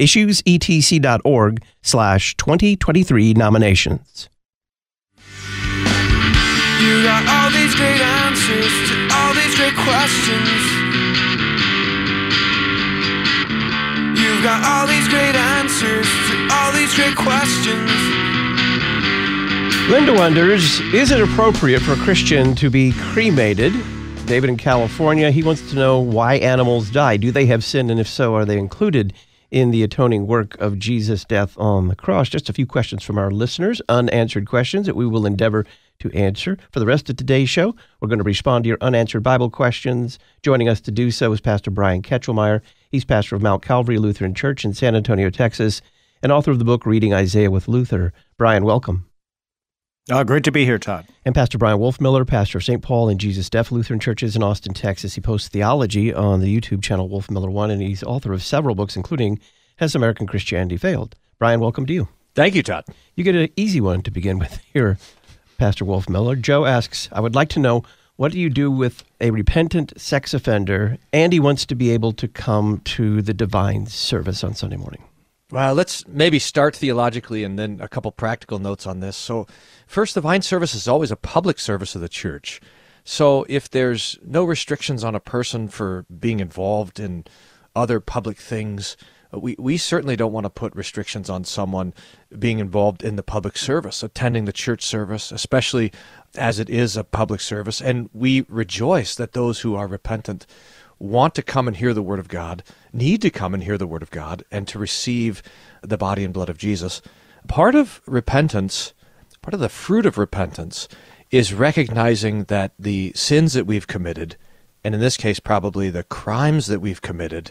issuesetc.org slash 2023 nominations. You got all these great answers to all these great questions. You've got all these great answers to all these great questions. Linda wonders Is it appropriate for a Christian to be cremated? David in California, he wants to know why animals die. Do they have sin? And if so, are they included in the atoning work of Jesus' death on the cross. Just a few questions from our listeners, unanswered questions that we will endeavor to answer. For the rest of today's show, we're going to respond to your unanswered Bible questions. Joining us to do so is Pastor Brian Kachelmeier. He's pastor of Mount Calvary Lutheran Church in San Antonio, Texas, and author of the book Reading Isaiah with Luther. Brian, welcome. Uh, great to be here, Todd. And Pastor Bryan Wolfmueller, pastor of St. Paul and Jesus Deaf Lutheran Churches in Austin, Texas. He posts theology on the YouTube channel Wolfmueller One, and he's author of several books, including Has American Christianity Failed? Brian, welcome to you. Thank you, Todd. You get an easy one to begin with here, Pastor Wolfmueller. Joe asks, I would like to know what do you do with a repentant sex offender, and he wants to be able to come to the divine service on Sunday morning? Well, let's maybe start theologically and then a couple practical notes on this. So, first, divine service is always a public service of the church. So, if there's no restrictions on a person for being involved in other public things, uh, we, we certainly don't want to put restrictions on someone being involved in the public service, attending the church service, especially as it is a public service. And we rejoice that those who are repentant want to come and hear the Word of God, need to come and hear the Word of God, and to receive the body and blood of Jesus. Part of repentance, part of the fruit of repentance, is recognizing that the sins that we've committed, and in this case, probably the crimes that we've committed,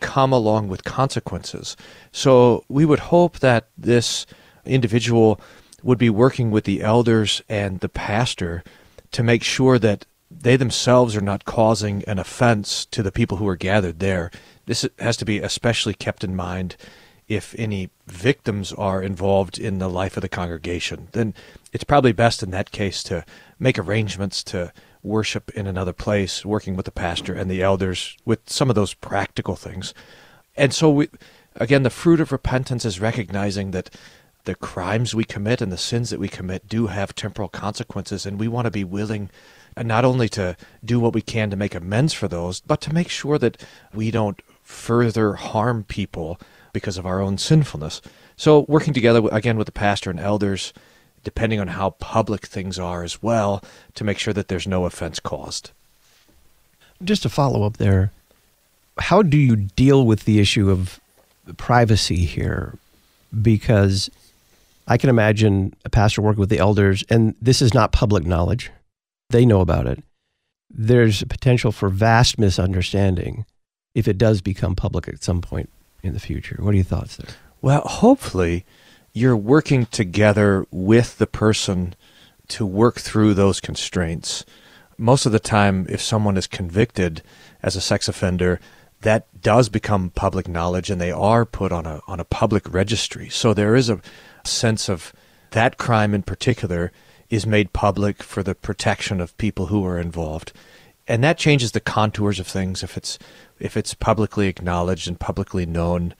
come along with consequences. So we would hope that this individual would be working with the elders and the pastor to make sure that they themselves are not causing an offense to the people who are gathered there. This has to be especially kept in mind if any victims are involved in the life of the congregation. Then it's probably best in that case to make arrangements to worship in another place, working with the pastor and the elders with some of those practical things. And so, we, again, the fruit of repentance is recognizing that the crimes we commit and the sins that we commit do have temporal consequences, and we want to be willing not only to do what we can to make amends for those, but to make sure that we don't further harm people because of our own sinfulness. So, working together again with the pastor and elders, depending on how public things are as well, to make sure that there's no offense caused. Just to follow up there, how do you deal with the issue of privacy here? Because I can imagine a pastor working with the elders, and this is not public knowledge they know about it. There's a potential for vast misunderstanding if it does become public at some point in the future. What are your thoughts there? Well, hopefully, you're working together with the person to work through those constraints. Most of the time, if someone is convicted as a sex offender, that does become public knowledge and they are put on a on a public registry. So there is a sense of that crime in particular is made public for the protection of people who are involved. And that changes the contours of things if it's if it's publicly acknowledged and publicly known.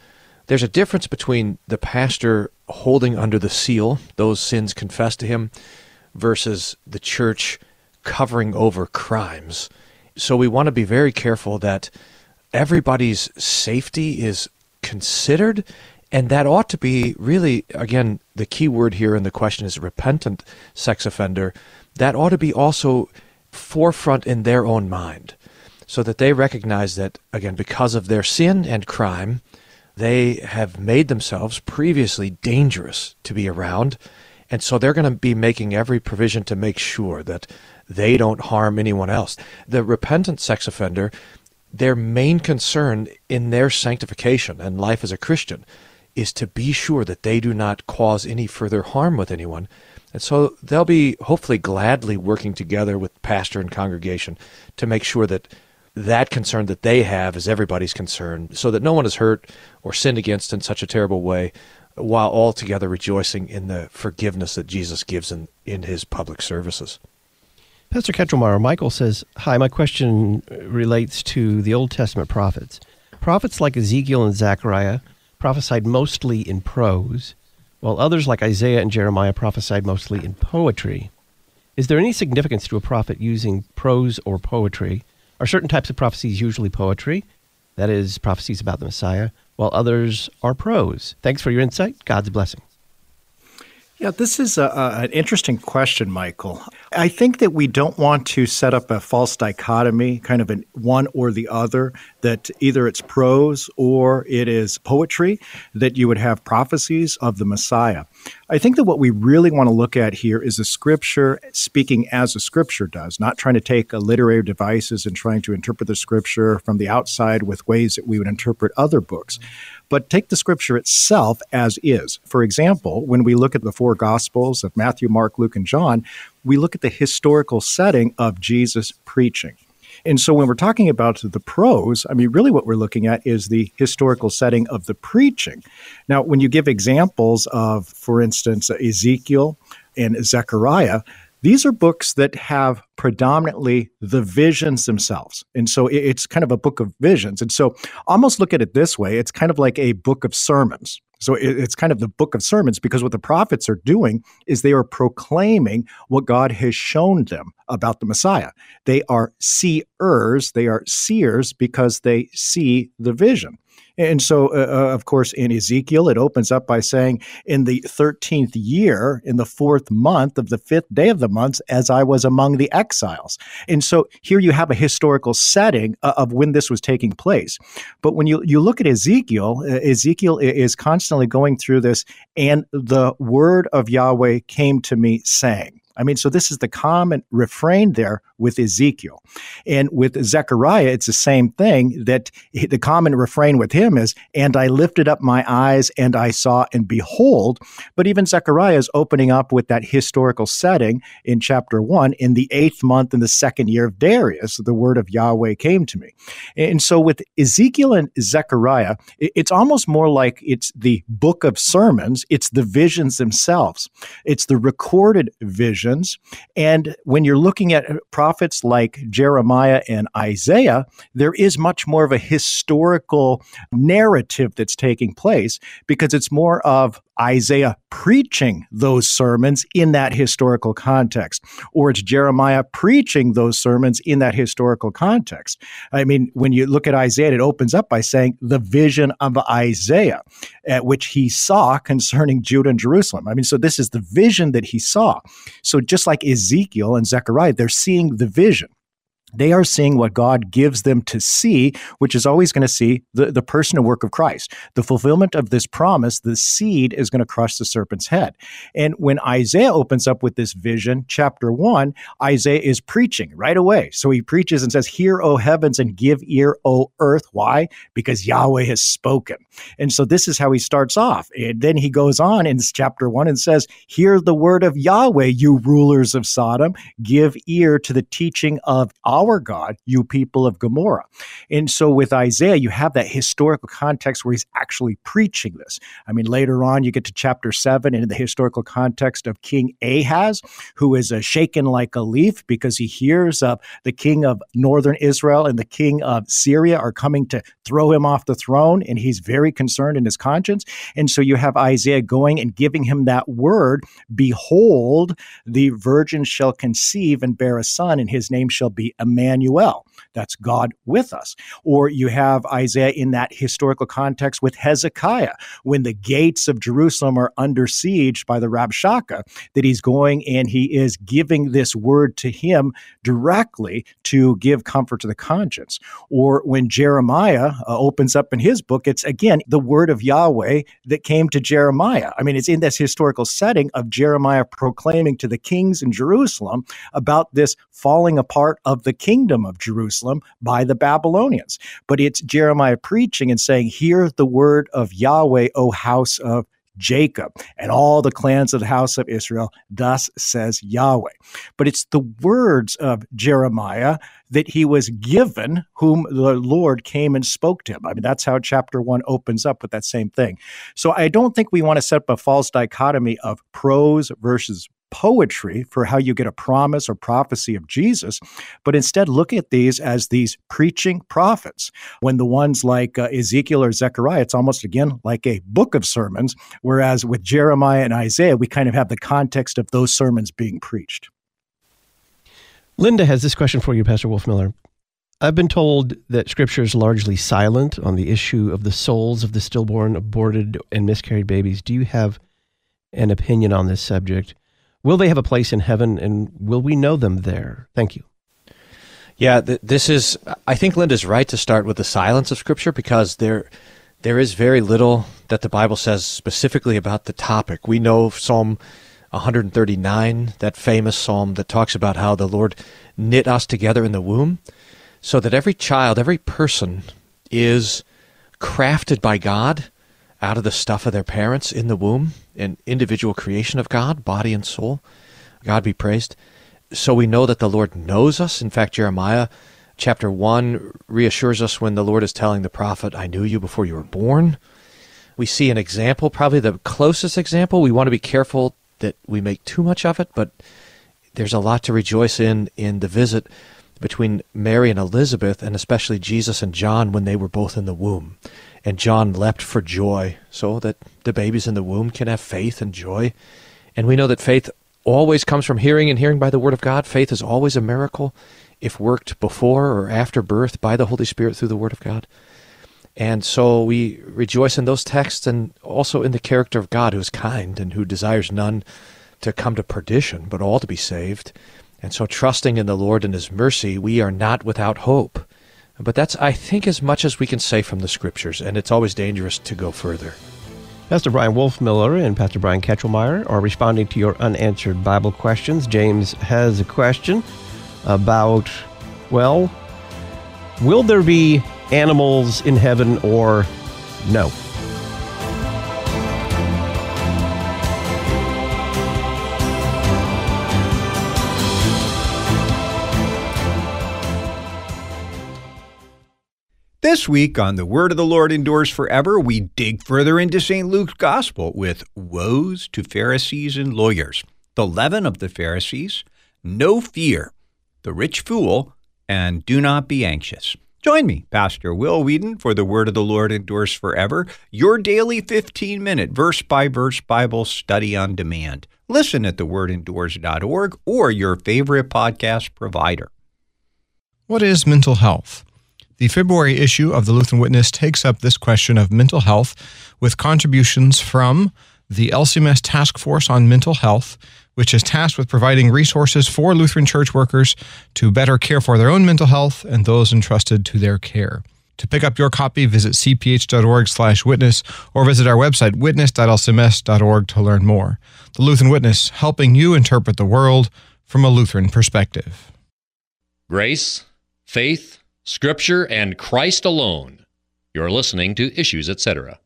There's a difference between the pastor holding under the seal those sins confessed to him versus the church covering over crimes. So we want to be very careful that everybody's safety is considered and that ought to be really, again, the key word here in the question is repentant sex offender. That ought to be also forefront in their own mind so that they recognize that, again, because of their sin and crime, they have made themselves previously dangerous to be around. And so they're going to be making every provision to make sure that they don't harm anyone else. The repentant sex offender, their main concern in their sanctification and life as a Christian is to be sure that they do not cause any further harm with anyone. And so they'll be hopefully gladly working together with pastor and congregation to make sure that that concern that they have is everybody's concern, so that no one is hurt or sinned against in such a terrible way, while all together rejoicing in the forgiveness that Jesus gives in, in his public services. Pastor Kachelmeier, Michael says, Hi, my question relates to the Old Testament prophets. Prophets like Ezekiel and Zechariah prophesied mostly in prose, while others like Isaiah and Jeremiah prophesied mostly in poetry. Is there any significance to a prophet using prose or poetry? Are certain types of prophecies usually poetry? That is, prophecies about the Messiah, while others are prose. Thanks for your insight. God's blessing. Yeah, this is a, a, an interesting question, Michael. I think that we don't want to set up a false dichotomy, kind of an one or the other, that either it's prose or it is poetry, that you would have prophecies of the Messiah. I think that what we really want to look at here is the scripture speaking as the scripture does, not trying to take literary devices and trying to interpret the scripture from the outside with ways that we would interpret other books but take the scripture itself as is. For example, when we look at the four gospels of Matthew, Mark, Luke, and John, we look at the historical setting of Jesus preaching. And so when we're talking about the prose, I mean, really what we're looking at is the historical setting of the preaching. Now, when you give examples of, for instance, Ezekiel and Zechariah, these are books that have predominantly the visions themselves. And so it's kind of a book of visions. And so almost look at it this way it's kind of like a book of sermons. So it's kind of the book of sermons because what the prophets are doing is they are proclaiming what God has shown them about the Messiah. They are seers, they are seers because they see the vision. And so, uh, uh, of course, in Ezekiel, it opens up by saying, In the 13th year, in the fourth month of the fifth day of the month, as I was among the exiles. And so here you have a historical setting uh, of when this was taking place. But when you, you look at Ezekiel, uh, Ezekiel is constantly going through this, and the word of Yahweh came to me saying. I mean, so this is the common refrain there with Ezekiel. And with Zechariah, it's the same thing that the common refrain with him is, and I lifted up my eyes and I saw and behold. But even Zechariah is opening up with that historical setting in chapter one. In the eighth month in the second year of Darius, the word of Yahweh came to me. And so with Ezekiel and Zechariah, it's almost more like it's the book of sermons, it's the visions themselves, it's the recorded vision visions. And when you're looking at prophets like Jeremiah and Isaiah, there is much more of a historical narrative that's taking place because it's more of Isaiah preaching those sermons in that historical context, or it's Jeremiah preaching those sermons in that historical context. I mean, when you look at Isaiah, it opens up by saying the vision of Isaiah, at which he saw concerning Judah and Jerusalem. I mean, so this is the vision that he saw. So just like Ezekiel and Zechariah, they're seeing the vision they are seeing what God gives them to see, which is always going to see the, the person and work of Christ. The fulfillment of this promise, the seed is going to crush the serpent's head. And when Isaiah opens up with this vision, chapter one, Isaiah is preaching right away. So he preaches and says, Hear, O heavens, and give ear, O earth. Why? Because Yahweh has spoken. And so this is how he starts off. And then he goes on in chapter one and says, Hear the word of Yahweh, you rulers of Sodom. Give ear to the teaching of our God, you people of Gomorrah. And so with Isaiah, you have that historical context where he's actually preaching this. I mean, later on, you get to chapter seven in the historical context of King Ahaz, who is uh, shaken like a leaf because he hears of the king of northern Israel and the king of Syria are coming to throw him off the throne. And he's very concerned in his conscience. And so you have Isaiah going and giving him that word Behold, the virgin shall conceive and bear a son, and his name shall be Emmanuel. That's God with us. Or you have Isaiah in that historical context with Hezekiah, when the gates of Jerusalem are under siege by the Rabshakeh, that he's going and he is giving this word to him directly to give comfort to the conscience. Or when Jeremiah uh, opens up in his book, it's again the word of Yahweh that came to Jeremiah. I mean, it's in this historical setting of Jeremiah proclaiming to the kings in Jerusalem about this falling apart of the kingdom of Jerusalem by the Babylonians. But it's Jeremiah preaching and saying, Hear the word of Yahweh, O house of Jacob and all the clans of the house of Israel. Thus says Yahweh. But it's the words of Jeremiah that he was given, whom the Lord came and spoke to him. I mean, that's how chapter one opens up with that same thing. So I don't think we want to set up a false dichotomy of prose versus poetry for how you get a promise or prophecy of Jesus, but instead look at these as these preaching prophets. When the ones like uh, Ezekiel or Zechariah, it's almost again like a book of sermons, whereas with Jeremiah and Isaiah, we kind of have the context of those sermons being preached. Linda has this question for you, Pastor Wolfmueller. I've been told that Scripture is largely silent on the issue of the souls of the stillborn, aborted, and miscarried babies. Do you have an opinion on this subject? Will they have a place in heaven and will we know them there? Thank you. Yeah, th- this is, I think Linda's right to start with the silence of Scripture because there, there is very little that the Bible says specifically about the topic. We know Psalm 139, that famous psalm that talks about how the Lord knit us together in the womb, so that every child, every person is crafted by God out of the stuff of their parents in the womb, an individual creation of God, body and soul. God be praised. So we know that the Lord knows us. In fact, Jeremiah chapter 1 reassures us when the Lord is telling the prophet, I knew you before you were born. We see an example, probably the closest example. We want to be careful that we make too much of it, but there's a lot to rejoice in in the visit between Mary and Elizabeth, and especially Jesus and John when they were both in the womb and John leapt for joy so that the babies in the womb can have faith and joy. And we know that faith always comes from hearing and hearing by the Word of God. Faith is always a miracle if worked before or after birth by the Holy Spirit through the Word of God. And so we rejoice in those texts and also in the character of God who is kind and who desires none to come to perdition, but all to be saved. And so, trusting in the Lord and His mercy, we are not without hope. But that's, I think, as much as we can say from the scriptures, and it's always dangerous to go further. Pastor Bryan Wolfmueller and Pastor Brian Kachelmeier are responding to your unanswered Bible questions. James has a question about, well, will there be animals in heaven or no? This week on The Word of the Lord Endures Forever, we dig further into St. Luke's Gospel with Woes to Pharisees and Lawyers, the leaven of the Pharisees, No Fear, the rich fool, and Do Not Be Anxious. Join me, Pastor Will Weedon, for The Word of the Lord Endures Forever, your daily 15 minute verse by verse Bible study on demand. Listen at thewordendures.org or your favorite podcast provider. What is mental health? The February issue of the Lutheran Witness takes up this question of mental health with contributions from the LCMS Task Force on Mental Health, which is tasked with providing resources for Lutheran church workers to better care for their own mental health and those entrusted to their care. To pick up your copy, visit cph.org/witness or visit our website witness.lcms.org to learn more. The Lutheran Witness, helping you interpret the world from a Lutheran perspective. Grace, faith, Scripture and Christ alone. You're listening to Issues, etc.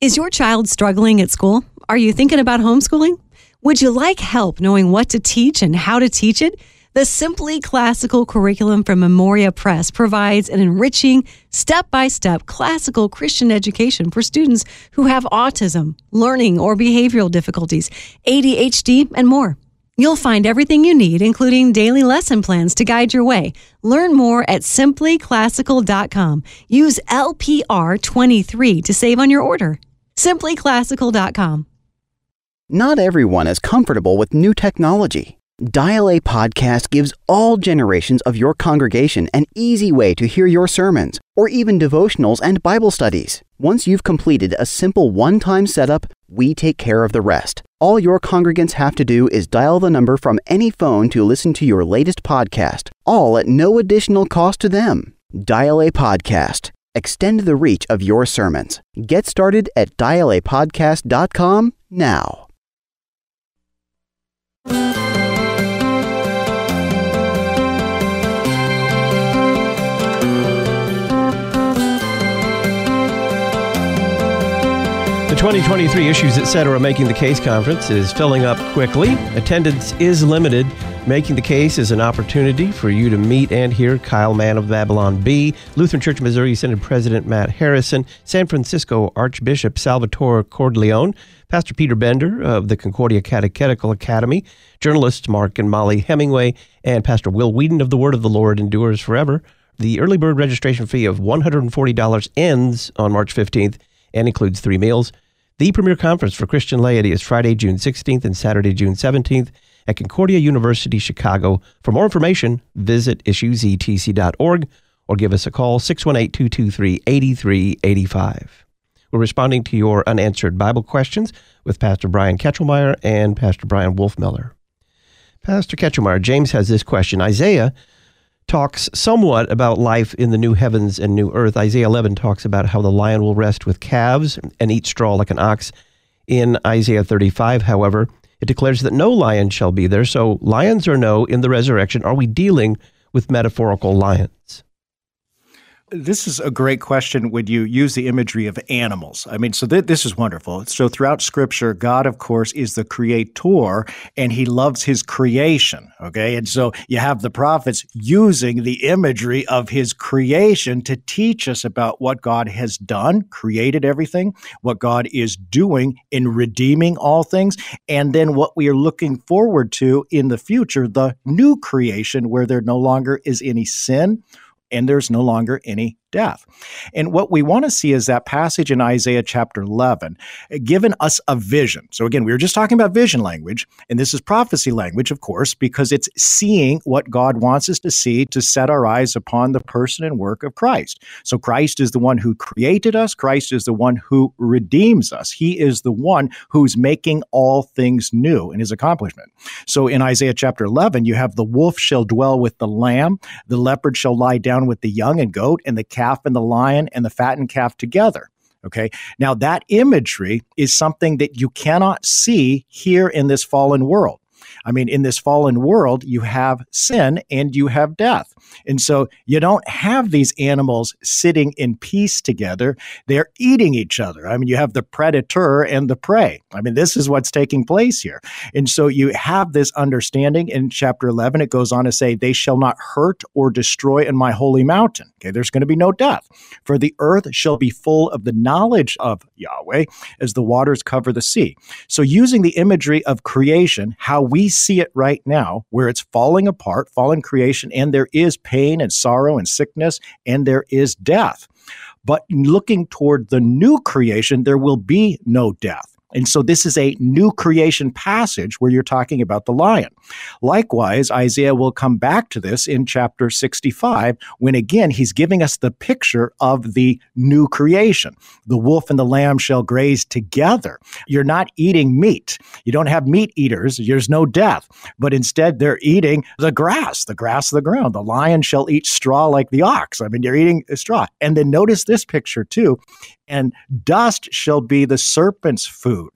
Is your child struggling at school? Are you thinking about homeschooling? Would you like help knowing what to teach and how to teach it? The Simply Classical curriculum from Memoria Press provides an enriching, step by step classical Christian education for students who have autism, learning or behavioral difficulties, ADHD, and more. You'll find everything you need, including daily lesson plans to guide your way. Learn more at simplyclassical.com. Use LPR23 to save on your order. Simplyclassical.com. Not everyone is comfortable with new technology. Dial A Podcast gives all generations of your congregation an easy way to hear your sermons or even devotionals and Bible studies. Once you've completed a simple one time setup, we take care of the rest. All your congregants have to do is dial the number from any phone to listen to your latest podcast, all at no additional cost to them. Dial A Podcast. Extend the reach of your sermons. Get started at dialapodcast.com now. 2023 Issues Etc. Making the Case conference is filling up quickly. Attendance is limited. Making the Case is an opportunity for you to meet and hear Kyle Mann of Babylon Bee, Lutheran Church Missouri Synod President Matt Harrison, San Francisco Archbishop Salvatore Cordileone, Pastor Peter Bender of the Concordia Catechetical Academy, journalists Mark and Mollie Hemingway, and Pastor Will Weedon of the Word of the Lord Endures Forever. The early bird registration fee of $140 ends on March 15th and includes three meals. The premier conference for Christian laity is Friday, June 16th and Saturday, June 17th at Concordia University, Chicago. For more information, visit issuesetc.org or give us a call 618 223 8385. We're responding to your unanswered Bible questions with Pastor Brian Kachelmeier and Pastor Bryan Wolfmueller. Pastor Kachelmeier, James has this question Isaiah talks somewhat about life in the new heavens and new earth. Isaiah 11 talks about how the lion will rest with calves and eat straw like an ox. In Isaiah 35, however, it declares that no lion shall be there. So, lions or no in the resurrection, are we dealing with metaphorical lions? This is a great question when you use the imagery of animals. I mean, so th- this is wonderful. So, throughout Scripture, God, of course, is the creator and he loves his creation. Okay. And so you have the prophets using the imagery of his creation to teach us about what God has done, created everything, what God is doing in redeeming all things, and then what we are looking forward to in the future, the new creation where there no longer is any sin and there's no longer any death. And what we want to see is that passage in Isaiah chapter 11, uh, given us a vision. So again, we were just talking about vision language, and this is prophecy language, of course, because it's seeing what God wants us to see to set our eyes upon the person and work of Christ. So Christ is the one who created us, Christ is the one who redeems us. He is the one who's making all things new in his accomplishment. So in Isaiah chapter 11, you have the wolf shall dwell with the lamb, the leopard shall lie down with the young and goat, and the calf and the lion and the fattened calf together. Okay. Now, that imagery is something that you cannot see here in this fallen world. I mean, in this fallen world, you have sin and you have death. And so you don't have these animals sitting in peace together. They're eating each other. I mean, you have the predator and the prey. I mean, this is what's taking place here. And so you have this understanding in chapter 11. It goes on to say, They shall not hurt or destroy in my holy mountain. Okay, there's going to be no death. For the earth shall be full of the knowledge of Yahweh as the waters cover the sea. So, using the imagery of creation, how we see it right now, where it's falling apart, fallen creation, and there is pain and sorrow and sickness, and there is death. But looking toward the new creation, there will be no death. And so this is a new creation passage where you're talking about the lion. Likewise, Isaiah will come back to this in chapter 65 when again he's giving us the picture of the new creation. The wolf and the lamb shall graze together. You're not eating meat. You don't have meat eaters. There's no death, but instead they're eating the grass, the grass of the ground. The lion shall eat straw like the ox. I mean, you're eating straw. And then notice this picture too and dust shall be the serpent's food.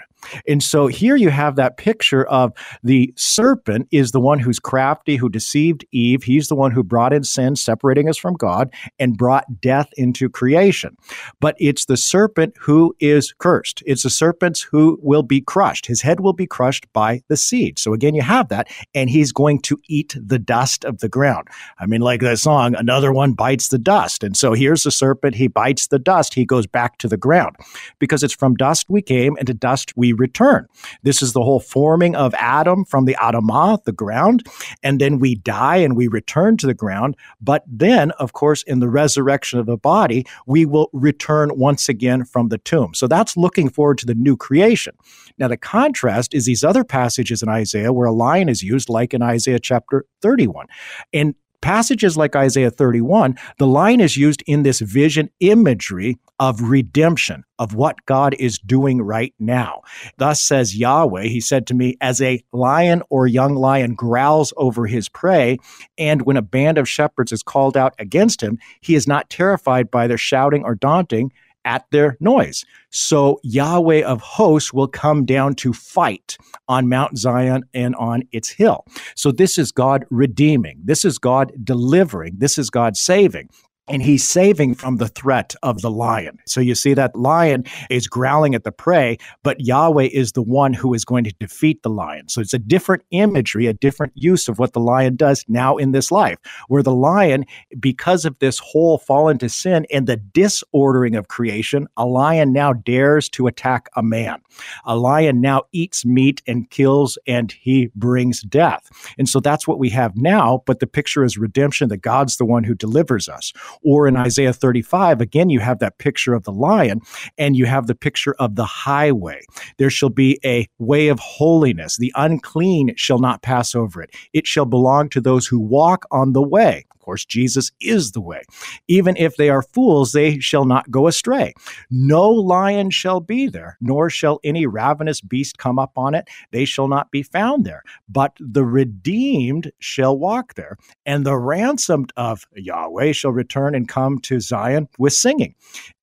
And so here you have that picture of the serpent is the one who's crafty, who deceived Eve. He's the one who brought in sin, separating us from God, and brought death into creation. But it's the serpent who is cursed. It's the serpent who will be crushed. His head will be crushed by the seed. So again, you have that, and he's going to eat the dust of the ground. I mean, like that song, another one bites the dust. And so here's the serpent. He bites the dust. He goes back to the ground because it's from dust we came, and to dust we return. This is the whole forming of Adam from the Adamah, the ground, and then we die and we return to the ground. But then, of course, in the resurrection of the body, we will return once again from the tomb. So that's looking forward to the new creation. Now, the contrast is these other passages in Isaiah where a lion is used, like in Isaiah chapter 31. And passages like Isaiah 31, the lion is used in this vision imagery of redemption, of what God is doing right now. Thus says Yahweh, He said to me, as a lion or young lion growls over his prey, and when a band of shepherds is called out against him, he is not terrified by their shouting or daunting at their noise. So Yahweh of hosts will come down to fight on Mount Zion and on its hill. So this is God redeeming. This is God delivering. This is God saving. And he's saving from the threat of the lion. So you see that lion is growling at the prey, but Yahweh is the one who is going to defeat the lion. So it's a different imagery, a different use of what the lion does now in this life, where the lion, because of this whole fall into sin and the disordering of creation, a lion now dares to attack a man. A lion now eats meat and kills and he brings death. And so that's what we have now, but the picture is redemption that God's the one who delivers us. Or in Isaiah 35, again, you have that picture of the lion and you have the picture of the highway. There shall be a way of holiness. The unclean shall not pass over it. It shall belong to those who walk on the way course, Jesus is the way. Even if they are fools, they shall not go astray. No lion shall be there, nor shall any ravenous beast come up on it. They shall not be found there. But the redeemed shall walk there, and the ransomed of Yahweh shall return and come to Zion with singing.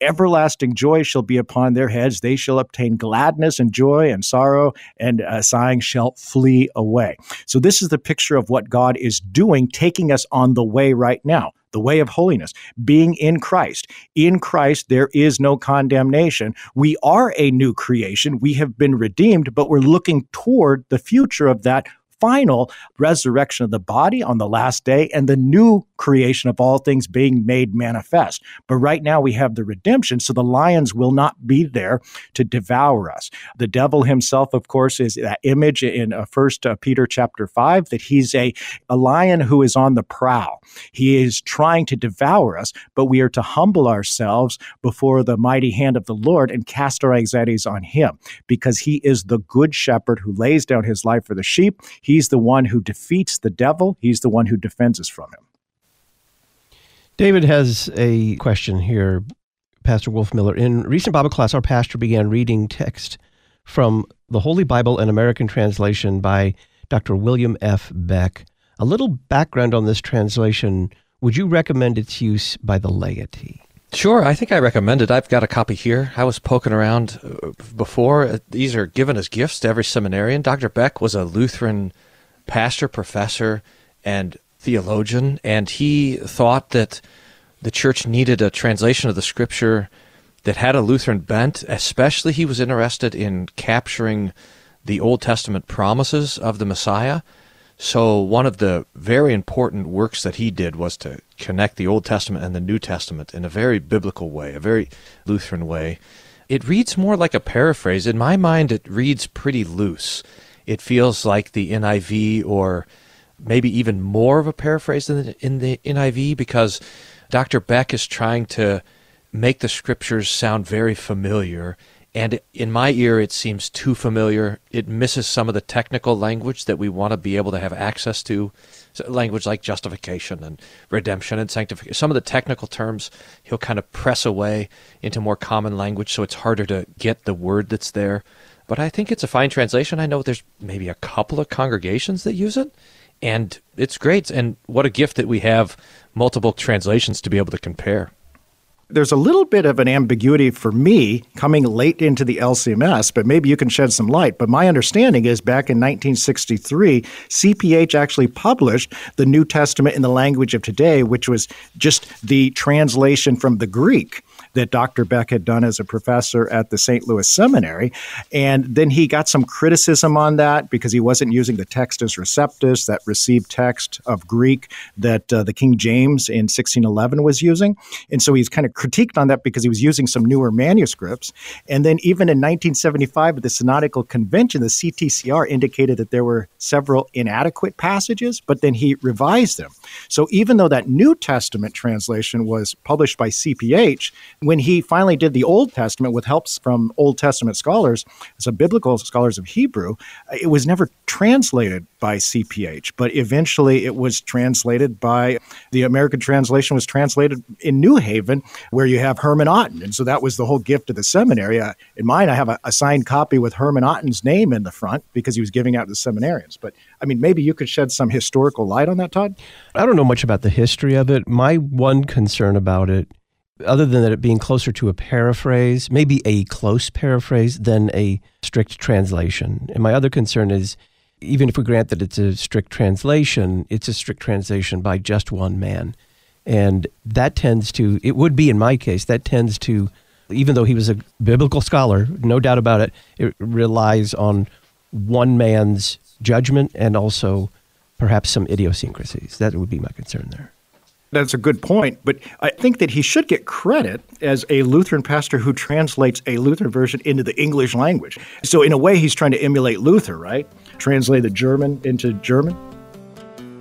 Everlasting joy shall be upon their heads. They shall obtain gladness and joy, and sorrow and uh, sighing shall flee away. So, this is the picture of what God is doing, taking us on the way right now the way of holiness, being in Christ. In Christ, there is no condemnation. We are a new creation. We have been redeemed, but we're looking toward the future of that final resurrection of the body on the last day and the new creation of all things being made manifest. But right now we have the redemption, so the lions will not be there to devour us. The devil himself, of course, is that image in uh, First uh, Peter chapter five that he's a a lion who is on the prowl. He is trying to devour us, but we are to humble ourselves before the mighty hand of the Lord and cast our anxieties on Him, because He is the good shepherd who lays down His life for the sheep. He's the one who defeats the devil. He's the one who defends us from him. David has a question here, Pastor Wolfmueller. In recent Bible class, our pastor began reading text from the Holy Bible and American Translation by Dr. William F. Beck. A little background on this translation. Would you recommend its use by the laity? Sure, I think I recommend it. I've got a copy here. I was poking around uh, before. These are given as gifts to every seminarian. Dr. Beck was a Lutheran pastor, professor, and theologian, and he thought that the church needed a translation of the scripture that had a Lutheran bent. Especially, he was interested in capturing the Old Testament promises of the Messiah so, one of the very important works that he did was to connect the Old Testament and the New Testament in a very biblical way, a very Lutheran way. It reads more like a paraphrase. In my mind, it reads pretty loose. It feels like the NIV or maybe even more of a paraphrase than in the NIV because Dr. Beck is trying to make the scriptures sound very familiar and in my ear it seems too familiar. It misses some of the technical language that we want to be able to have access to, so language like justification and redemption and sanctification. Some of the technical terms he'll kind of press away into more common language, so it's harder to get the word that's there. But I think it's a fine translation. I know there's maybe a couple of congregations that use it, and it's great. And what a gift that we have multiple translations to be able to compare there's a little bit of an ambiguity for me coming late into the LCMS, but maybe you can shed some light. But my understanding is back in 1963, CPH actually published the New Testament in the language of today, which was just the translation from the Greek that Dr. Beck had done as a professor at the St. Louis Seminary. And then he got some criticism on that because he wasn't using the Textus Receptus, that received text of Greek that uh, the King James in 1611 was using. And so he's kind of critiqued on that because he was using some newer manuscripts. And then even in 1975 at the Synodical Convention, the CTCR indicated that there were several inadequate passages, but then he revised them. So even though that New Testament translation was published by CPH, when he finally did the Old Testament with helps from Old Testament scholars, some biblical scholars of Hebrew, it was never translated by CPH, but eventually it was translated by the American translation was translated in New Haven, where you have Herman Otten, and so that was the whole gift of the seminary. Uh, in mine, I have a, a signed copy with Herman Otten's name in the front because he was giving out to the seminarians. But I mean, maybe you could shed some historical light on that, Todd. I don't know much about the history of it. My one concern about it other than that it being closer to a paraphrase, maybe a close paraphrase than a strict translation. And my other concern is even if we grant that it's a strict translation, it's a strict translation by just one man. And that tends to, it would be in my case, that tends to, even though he was a biblical scholar, no doubt about it, it relies on one man's judgment and also perhaps some idiosyncrasies. That would be my concern there. That's a good point, but I think that he should get credit as a Lutheran pastor who translates a Lutheran version into the English language. So, in a way, he's trying to emulate Luther, right? Translate the German into German.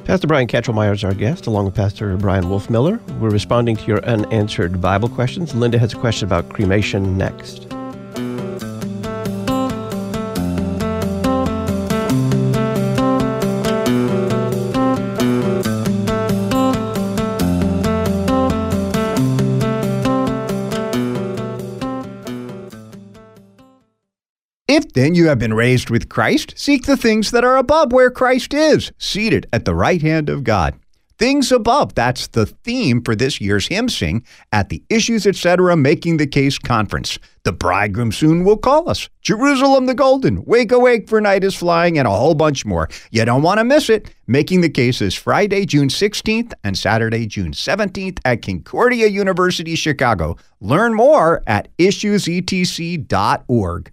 Pastor Brian Kachelmeier is our guest, along with Pastor Bryan Wolfmueller. We're responding to your unanswered Bible questions. Linda has a question about cremation next. Then you have been raised with Christ, seek the things that are above where Christ is, seated at the right hand of God. Things above, that's the theme for this year's hymn sing at the Issues Etc. Making the Case Conference. The bridegroom soon will call us. Jerusalem the Golden, Wake Awake for Night is Flying, and a whole bunch more. You don't want to miss it. Making the Case is Friday, June 16th and Saturday, June 17th at Concordia University, Chicago. Learn more at issuesetc.org.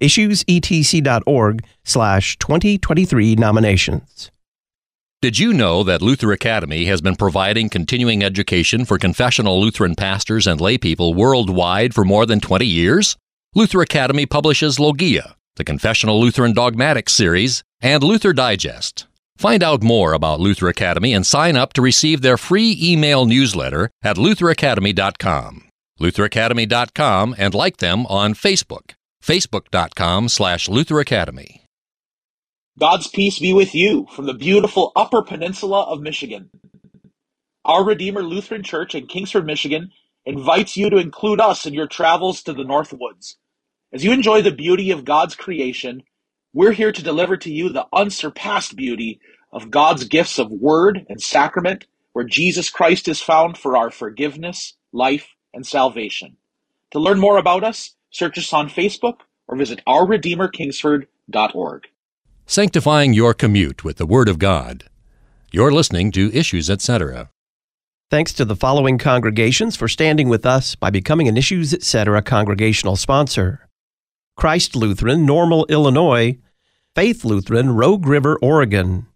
issuesetc.org slash 2023 nominations. Did you know that Luther Academy has been providing continuing education for confessional Lutheran pastors and laypeople worldwide for more than 20 years? Luther Academy publishes Logia, the Confessional Lutheran Dogmatics series, and Luther Digest. Find out more about Luther Academy and sign up to receive their free email newsletter at lutheracademy.com. lutheracademy.com and like them on Facebook. facebook.com slash lutheracademy. God's peace be with you from the beautiful Upper Peninsula of Michigan. Our Redeemer Lutheran Church in Kingsford, Michigan invites you to include us in your travels to the North Woods. As you enjoy the beauty of God's creation, we're here to deliver to you the unsurpassed beauty of God's gifts of word and sacrament, where Jesus Christ is found for our forgiveness, life, and salvation. To learn more about us, search us on Facebook or visit ourredeemerkingsford.org. Sanctifying your commute with the Word of God. You're listening to Issues Etc. Thanks to the following congregations for standing with us by becoming an Issues Etc. congregational sponsor Christ Lutheran, Normal, Illinois, Faith Lutheran, Rogue River, Oregon,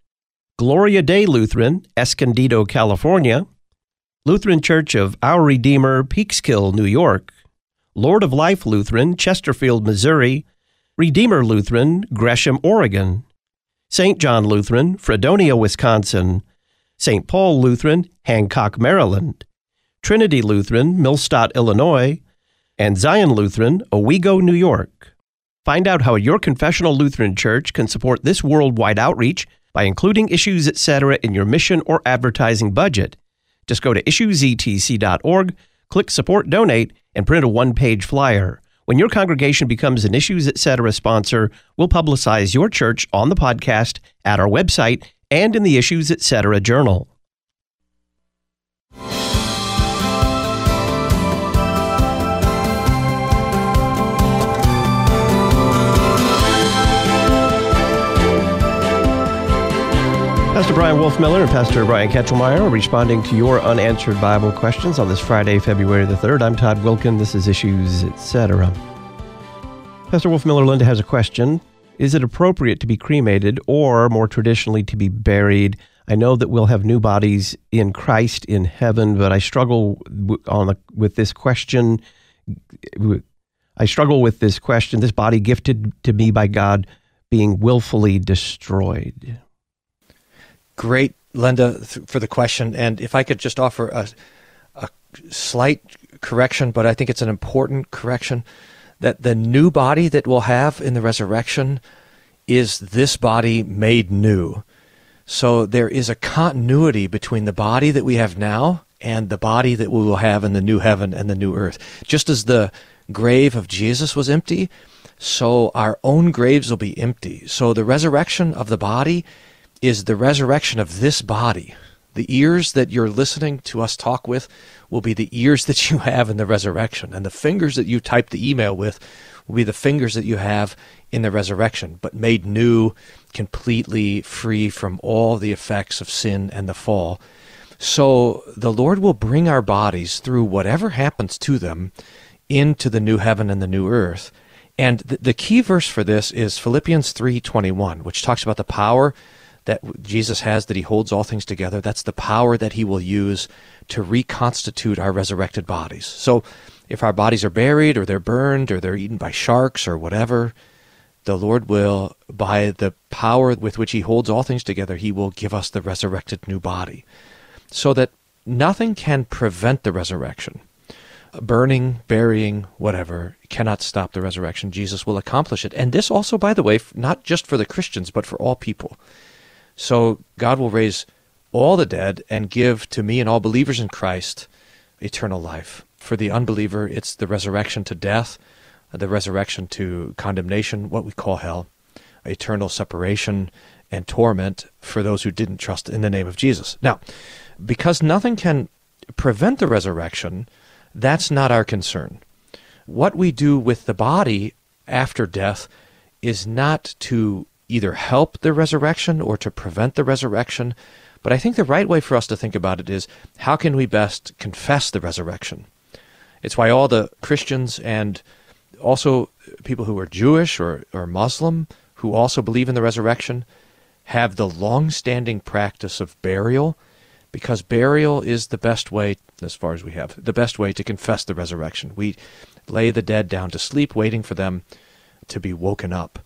Gloria Dei Lutheran, Escondido, California, Lutheran Church of Our Redeemer, Peekskill, New York, Lord of Life Lutheran, Chesterfield, Missouri, Redeemer Lutheran, Gresham, Oregon, St. John Lutheran, Fredonia, Wisconsin, St. Paul Lutheran, Hancock, Maryland, Trinity Lutheran, Millstadt, Illinois, and Zion Lutheran, Owego, New York. Find out how your confessional Lutheran church can support this worldwide outreach by including issues, etc., in your mission or advertising budget. Just go to issuesetc.org, click Support Donate, and print a one page flyer. When your congregation becomes an Issues Etc. sponsor, we'll publicize your church on the podcast, at our website, and in the Issues Etc. journal. Pastor Bryan Wolfmueller and Pastor Brian Kachelmeier are responding to your unanswered Bible questions on this Friday, February the 3rd. I'm Todd Wilken. This is Issues, etc. Pastor Wolfmueller Linda has a question. Is it appropriate to be cremated or more traditionally to be buried? I know that we'll have new bodies in Christ in heaven, but I struggle on the, with this question. I struggle with this question, this body gifted to me by God being willfully destroyed. Great, Linda, th- for the question. And if I could just offer a, a slight correction, but I think it's an important correction that the new body that we'll have in the resurrection is this body made new. So there is a continuity between the body that we have now and the body that we will have in the new heaven and the new earth. Just as the grave of Jesus was empty, so our own graves will be empty. So the resurrection of the body is the resurrection of this body. The ears that you're listening to us talk with will be the ears that you have in the resurrection, and the fingers that you type the email with will be the fingers that you have in the resurrection, but made new, completely free from all the effects of sin and the fall. So the Lord will bring our bodies through whatever happens to them into the new heaven and the new earth. And the, key verse for this is Philippians 3:21, which talks about the power that Jesus has that he holds all things together. That's the power that he will use to reconstitute our resurrected bodies. So if our bodies are buried or they're burned or they're eaten by sharks or whatever, the Lord will, by the power with which He holds all things together, He will give us the resurrected new body. So that nothing can prevent the resurrection. Burning, burying, whatever, cannot stop the resurrection. Jesus will accomplish it. And this also, by the way, not just for the Christians, but for all people. So God will raise all the dead and give to me and all believers in Christ eternal life. For the unbeliever, it's the resurrection to death the resurrection to condemnation, what we call hell, eternal separation and torment for those who didn't trust in the name of Jesus. Now, because nothing can prevent the resurrection, that's not our concern. What we do with the body after death is not to either help the resurrection or to prevent the resurrection. But I think the right way for us to think about it is how can we best confess the resurrection? It's why all the Christians and also people who are Jewish or, or Muslim who also believe in the resurrection have the long-standing practice of burial because burial is the best way as far as we have the best way to confess the resurrection we lay the dead down to sleep waiting for them to be woken up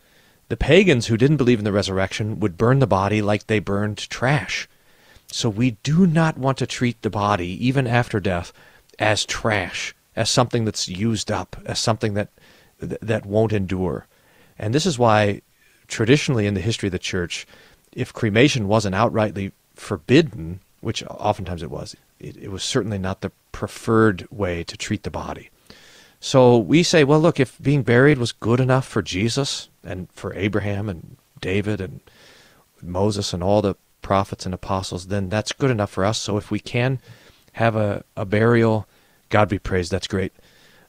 the pagans who didn't believe in the resurrection would burn the body like they burned trash so we do not want to treat the body even after death as trash as something that's used up as something that that won't endure. And this is why, traditionally in the history of the church, if cremation wasn't outrightly forbidden, which oftentimes it was, it, it was certainly not the preferred way to treat the body. So we say, well, look, if being buried was good enough for Jesus and for Abraham and David and Moses and all the prophets and apostles, then that's good enough for us. So if we can have a, a burial, God be praised, that's great.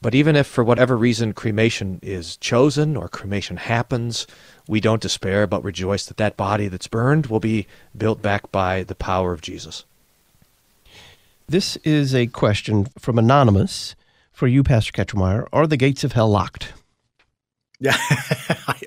But even if for whatever reason cremation is chosen or cremation happens, we don't despair but rejoice that that body that's burned will be built back by the power of Jesus. This is a question from Anonymous for you, Pastor Kachelmeier. Are the gates of hell locked? Yeah.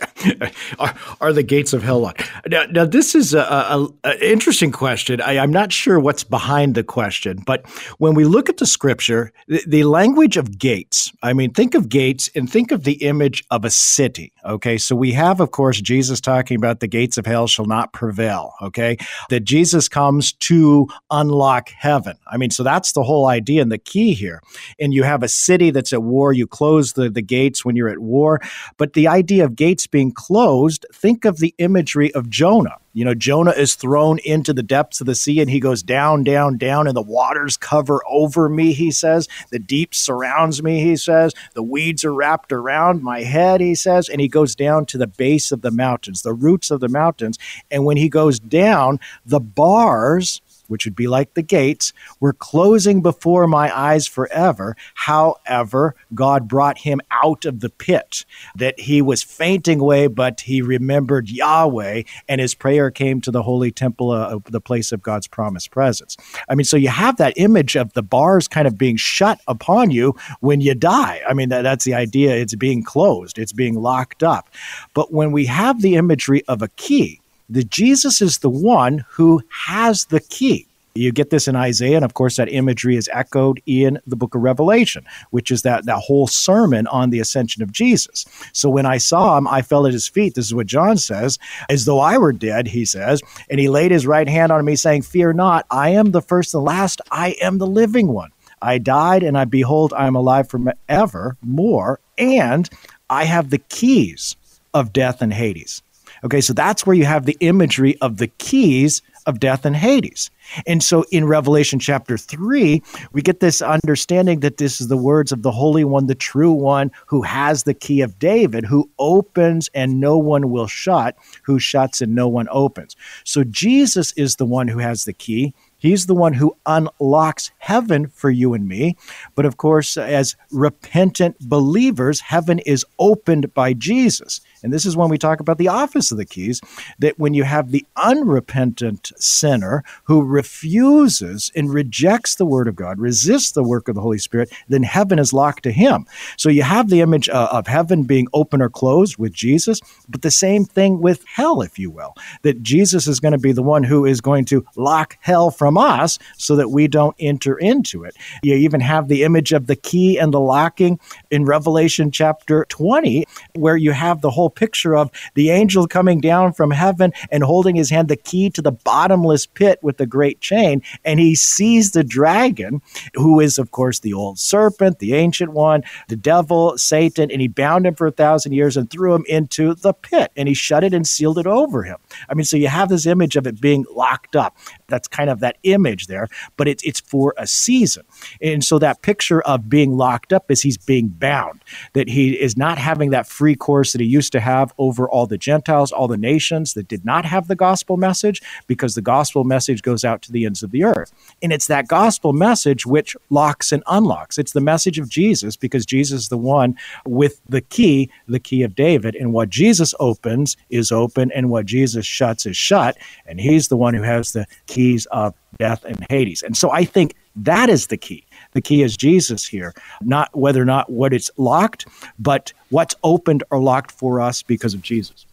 are, are, the gates of hell locked? Now, now this is an interesting question. I, am not sure what's behind the question, but when we look at the scripture, the, the, language of gates, I mean, think of gates and think of the image of a city. Okay. So we have, of course, Jesus talking about the gates of hell shall not prevail. Okay. That Jesus comes to unlock heaven. I mean, so that's the whole idea and the key here. And you have a city that's at war. You close the, the gates when you're at war. But the idea of gates being closed, think of the imagery of Jonah. You know, Jonah is thrown into the depths of the sea and he goes down, down, down, and the waters cover over me, he says. The deep surrounds me, he says. The weeds are wrapped around my head, he says. And he goes down to the base of the mountains, the roots of the mountains. And when he goes down, the bars which would be like the gates, were closing before my eyes forever. However, God brought him out of the pit, that he was fainting away, but he remembered Yahweh, and his prayer came to the holy temple, uh, the place of God's promised presence. I mean, so you have that image of the bars kind of being shut upon you when you die. I mean, that, that's the idea. It's being closed, it's being locked up. But when we have the imagery of a key, that Jesus is the one who has the key. You get this in Isaiah, and of course, that imagery is echoed in the book of Revelation, which is that, that whole sermon on the ascension of Jesus. So when I saw him, I fell at his feet. This is what John says, as though I were dead, he says. And he laid his right hand on me, saying, Fear not, I am the first and the last, I am the living one. I died, and I behold, I am alive forevermore, and I have the keys of death and Hades. Okay, so that's where you have the imagery of the keys of death and Hades. And so in Revelation chapter 3, we get this understanding that this is the words of the Holy One, the true one, who has the key of David, who opens and no one will shut, who shuts and no one opens. So Jesus is the one who has the key. He's the one who unlocks heaven for you and me. But of course, as repentant believers, heaven is opened by Jesus. And this is when we talk about the office of the keys that when you have the unrepentant sinner who refuses and rejects the word of God, resists the work of the Holy Spirit, then heaven is locked to him. So you have the image uh, of heaven being open or closed with Jesus, but the same thing with hell, if you will, that Jesus is going to be the one who is going to lock hell from us so that we don't enter into it. You even have the image of the key and the locking in Revelation chapter 20, where you have the whole picture of the angel coming down from heaven and holding his hand the key to the bottomless pit with the great chain. And he sees the dragon, who is, of course, the old serpent, the ancient one, the devil, Satan, and he bound him for a thousand years and threw him into the pit and he shut it and sealed it over him. I mean, so you have this image of it being locked up. That's kind of that image there, but it's it's for a season. And so that picture of being locked up is he's being bound, that he is not having that free course that he used to have over all the Gentiles, all the nations that did not have the gospel message, because the gospel message goes out to the ends of the earth. And it's that gospel message which locks and unlocks. It's the message of Jesus, because Jesus is the one with the key, the key of David. And what Jesus opens is open, and what Jesus shuts is shut. And he's the one who has the keys of death and Hades. And so I think that is the key. The key is Jesus here, not whether or not what it's locked, but what's opened or locked for us because of Jesus.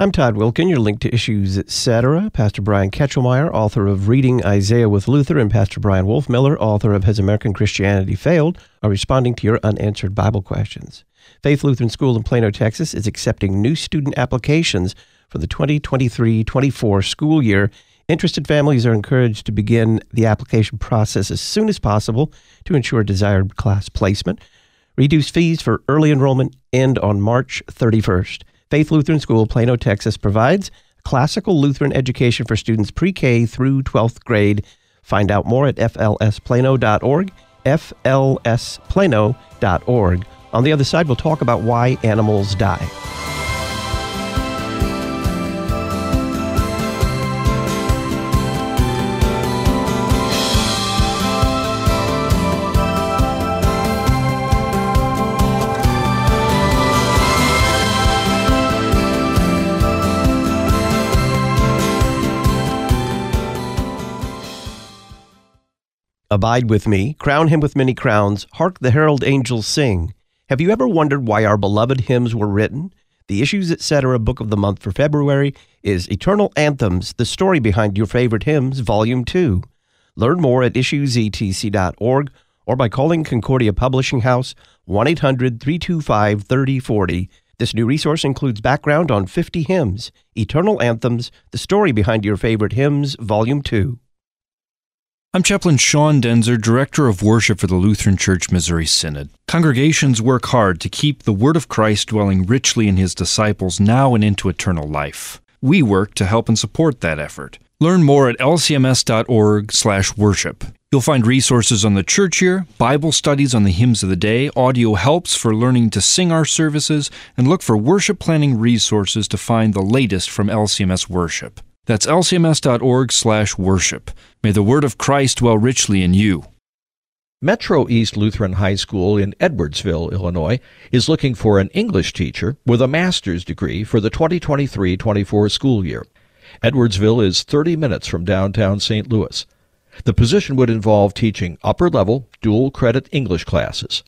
I'm Todd Wilken. You're linked to Issues Etc. Pastor Brian Kachelmeier, author of Reading Isaiah with Luther, and Pastor Bryan Wolfmueller, author of Has American Christianity Failed, are responding to your unanswered Bible questions. Faith Lutheran School in Plano, Texas is accepting new student applications for the 2023 24 school year Interested families are encouraged to begin the application process as soon as possible to ensure desired class placement. Reduced fees for early enrollment end on March 31st. Faith Lutheran School, Plano, Texas provides classical Lutheran education for students pre K through 12th grade. Find out more at flsplano.org, flsplano.org. On the other side, we'll talk about why animals die. Abide with me, crown him with many crowns, hark the herald angels sing. Have you ever wondered why our beloved hymns were written? The Issues Etc. book of the month for February is Eternal Anthems, the story behind your favorite hymns, Volume 2. Learn more at issuesetc.org or by calling Concordia Publishing House 1 800 325 3040. This new resource includes background on 50 hymns, Eternal Anthems, the story behind your favorite hymns, Volume 2. I'm Chaplain Sean Daenzer, Director of Worship for the Lutheran Church Missouri Synod. Congregations work hard to keep the Word of Christ dwelling richly in His disciples now and into eternal life. We work to help and support that effort. Learn more at lcms.org/worship. You'll find resources on the church year, Bible studies on the hymns of the day, audio helps for learning to sing our services, and look for worship planning resources to find the latest from LCMS worship. That's lcms.org/worship. May the word of Christ dwell richly in you. Metro East Lutheran High School in Edwardsville, Illinois, is looking for an English teacher with a master's degree for the 2023-24 school year. Edwardsville is 30 minutes from downtown St. Louis. The position would involve teaching upper-level dual credit English classes.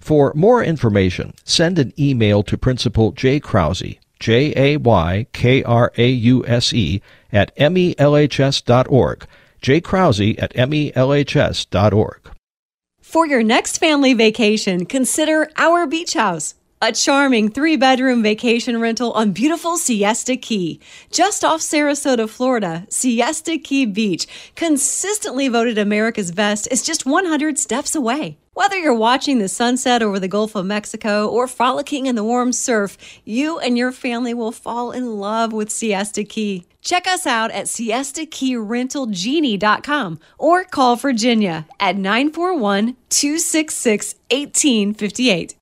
For more information, send an email to Principal Jay Krause, J A Y K R A U S E, at melhs.org. Jay Krause at melhs.org. For your next family vacation, consider our beach house. A charming three bedroom vacation rental on beautiful Siesta Key. Just off Sarasota, Florida, Siesta Key Beach, consistently voted America's best, is just 100 steps away. Whether you're watching the sunset over the Gulf of Mexico or frolicking in the warm surf, you and your family will fall in love with Siesta Key. Check us out at siestakeyrentalgenie.com or call Virginia at 941 266 1858.